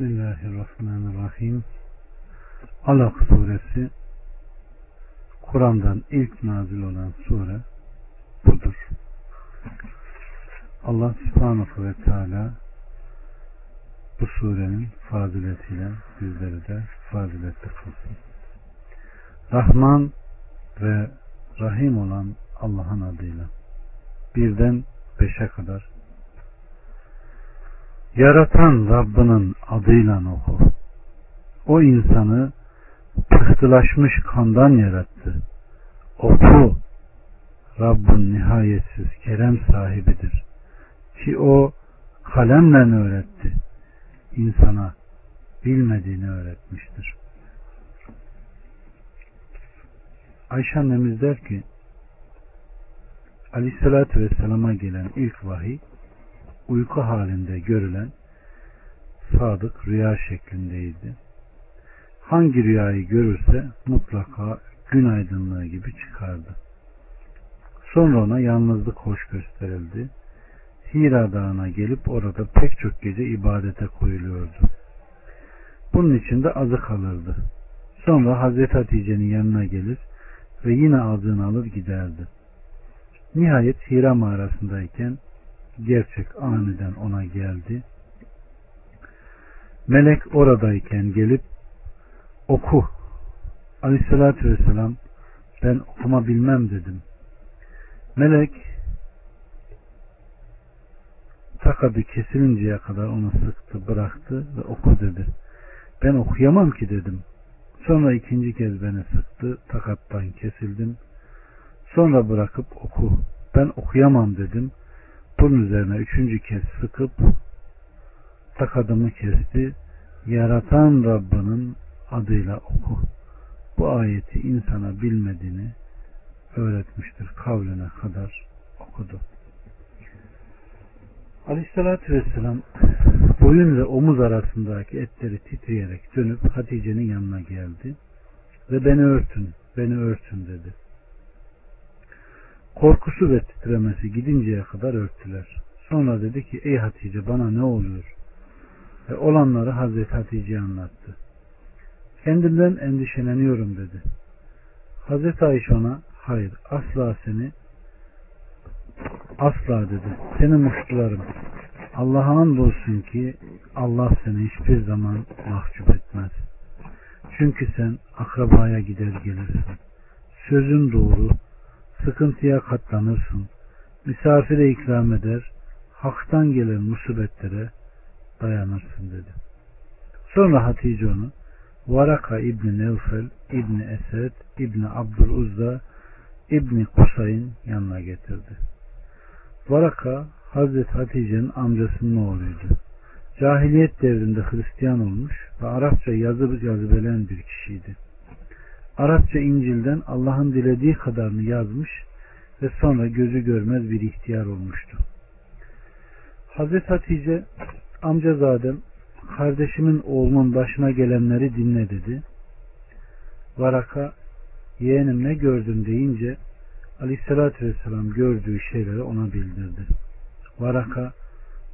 Bismillahirrahmanirrahim. Alak suresi Kur'an'dan ilk nazil olan sure budur. Allah subhanahu ve teala bu surenin faziletiyle bizleri de faziletli kılsın. Rahman ve Rahim olan Allah'ın adıyla birden beşe kadar yaratan Rabbinin adıyla oku. O insanı pıhtılaşmış kandan yarattı. Oku. Rabbin nihayetsiz kerem sahibidir. Ki o kalemle öğretti. İnsana bilmediğini öğretmiştir. Ayşe annemiz der ki Aleyhisselatü Vesselam'a gelen ilk vahiy uyku halinde görülen sadık rüya şeklindeydi. Hangi rüyayı görürse mutlaka gün aydınlığı gibi çıkardı. Sonra ona yalnızlık hoş gösterildi. Hira Dağı'na gelip orada pek çok gece ibadete koyuluyordu. Bunun için de azı kalırdı. Sonra Hazreti Hatice'nin yanına gelir ve yine azığını alır giderdi. Nihayet Hira mağarasındayken gerçek aniden ona geldi. Melek oradayken gelip oku. Aleyhissalatü vesselam ben okuma bilmem dedim. Melek takadı kesilinceye kadar onu sıktı bıraktı ve oku dedi. Ben okuyamam ki dedim. Sonra ikinci kez beni sıktı takattan kesildim. Sonra bırakıp oku. Ben okuyamam dedim. Bunun üzerine üçüncü kez sıkıp takadımı kesti. Yaratan Rabbinin adıyla oku. Bu ayeti insana bilmediğini öğretmiştir. Kavline kadar okudu. Aleyhissalatü Vesselam boyun ve omuz arasındaki etleri titreyerek dönüp Hatice'nin yanına geldi ve beni örtün, beni örtün dedi. Korkusu ve titremesi gidinceye kadar örttüler. Sonra dedi ki ey Hatice bana ne oluyor? Ve olanları Hazreti Hatice'ye anlattı. Kendimden endişeleniyorum dedi. Hazreti Ayşe ona hayır asla seni asla dedi. Seni muştularım. Allah'a andolsun ki Allah seni hiçbir zaman mahcup etmez. Çünkü sen akrabaya gider gelirsin. Sözün doğru, sıkıntıya katlanırsın. Misafire ikram eder, haktan gelen musibetlere dayanırsın dedi. Sonra Hatice onu Varaka İbni Nevfel, İbni Esed, İbni Abdüluzza, İbni Kusay'ın yanına getirdi. Varaka Hazreti Hatice'nin amcasının oğluydu. Cahiliyet devrinde Hristiyan olmuş ve Arapça yazı yazı bilen bir kişiydi. Arapça İncil'den Allah'ın dilediği kadarını yazmış ve sonra gözü görmez bir ihtiyar olmuştu. Hazreti Hatice amcazadem kardeşimin oğlunun başına gelenleri dinle dedi. Varaka yeğenim ne gördün deyince Aleyhisselatü Vesselam gördüğü şeyleri ona bildirdi. Varaka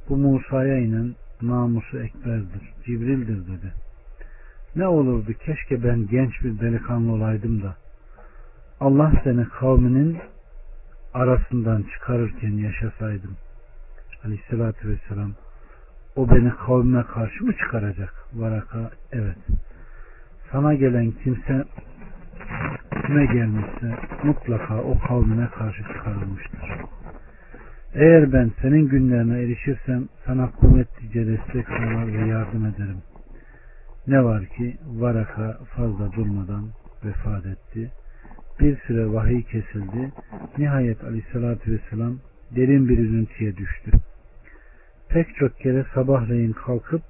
bu Musa'ya inen namusu ekberdir, Cibril'dir dedi. Ne olurdu keşke ben genç bir delikanlı olaydım da Allah seni kavminin arasından çıkarırken yaşasaydım. Aleyhissalatü vesselam o beni kavmine karşı mı çıkaracak? Varaka evet. Sana gelen kimse kime gelmişse mutlaka o kavmine karşı çıkarılmıştır. Eğer ben senin günlerine erişirsem sana kuvvetlice destek sağlar ve yardım ederim. Ne var ki Varaka fazla durmadan vefat etti. Bir süre vahiy kesildi. Nihayet aleyhissalatü vesselam derin bir üzüntüye düştü. Pek çok kere sabahleyin kalkıp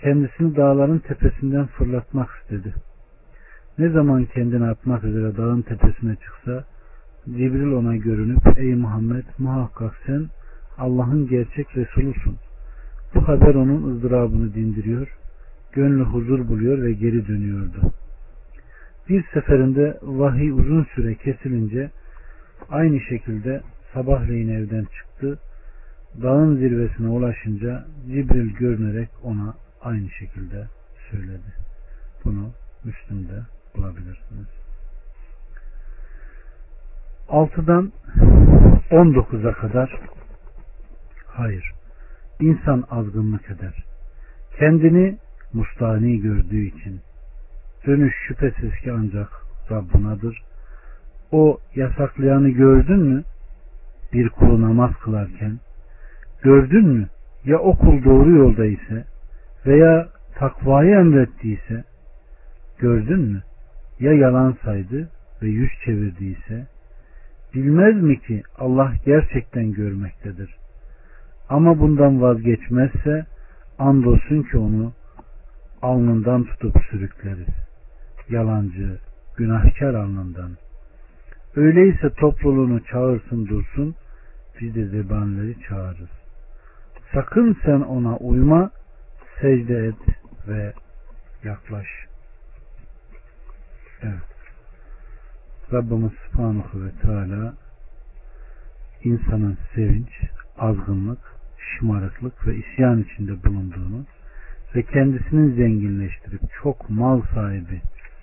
kendisini dağların tepesinden fırlatmak istedi. Ne zaman kendini atmak üzere dağın tepesine çıksa Cibril ona görünüp ey Muhammed muhakkak sen Allah'ın gerçek Resulusun. Bu haber onun ızdırabını dindiriyor, gönlü huzur buluyor ve geri dönüyordu. Bir seferinde vahiy uzun süre kesilince aynı şekilde sabahleyin evden çıktı. Dağın zirvesine ulaşınca Cibril görünerek ona aynı şekilde söyledi. Bunu Müslüm'de bulabilirsiniz. 6'dan 19'a kadar hayır. İnsan azgınlık eder. Kendini mustani gördüğü için dönüş şüphesiz ki ancak Rabbunadır. O yasaklayanı gördün mü? Bir kulu namaz kılarken gördün mü? Ya o kul doğru yolda ise veya takvayı emrettiyse gördün mü? Ya yalan saydı ve yüz çevirdiyse bilmez mi ki Allah gerçekten görmektedir. Ama bundan vazgeçmezse andolsun ki onu alnından tutup sürükleriz. Yalancı, günahkar alnından. Öyleyse topluluğunu çağırsın dursun, biz de zebanları çağırırız. Sakın sen ona uyma, secde et ve yaklaş. Evet. Rabbimiz Subhanahu ve Teala insanın sevinç, azgınlık, şımarıklık ve isyan içinde bulunduğunu ve kendisini zenginleştirip çok mal sahibi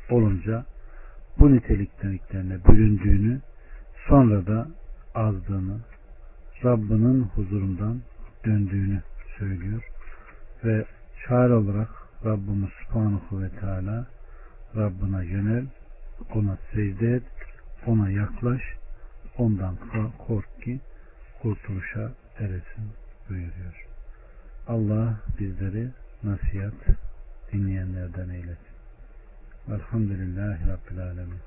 olunca bu niteliklerine büründüğünü sonra da azdığını Rabbinin huzurundan döndüğünü söylüyor ve çare olarak Rabbimiz Subhanahu ve Teala Rabbına yönel ona secde et ona yaklaş ondan kork ki kurtuluşa eresin buyuruyor. Allah bizleri nasihat dinleyenlerden eylesin. Velhamdülillahi Rabbil Alemin.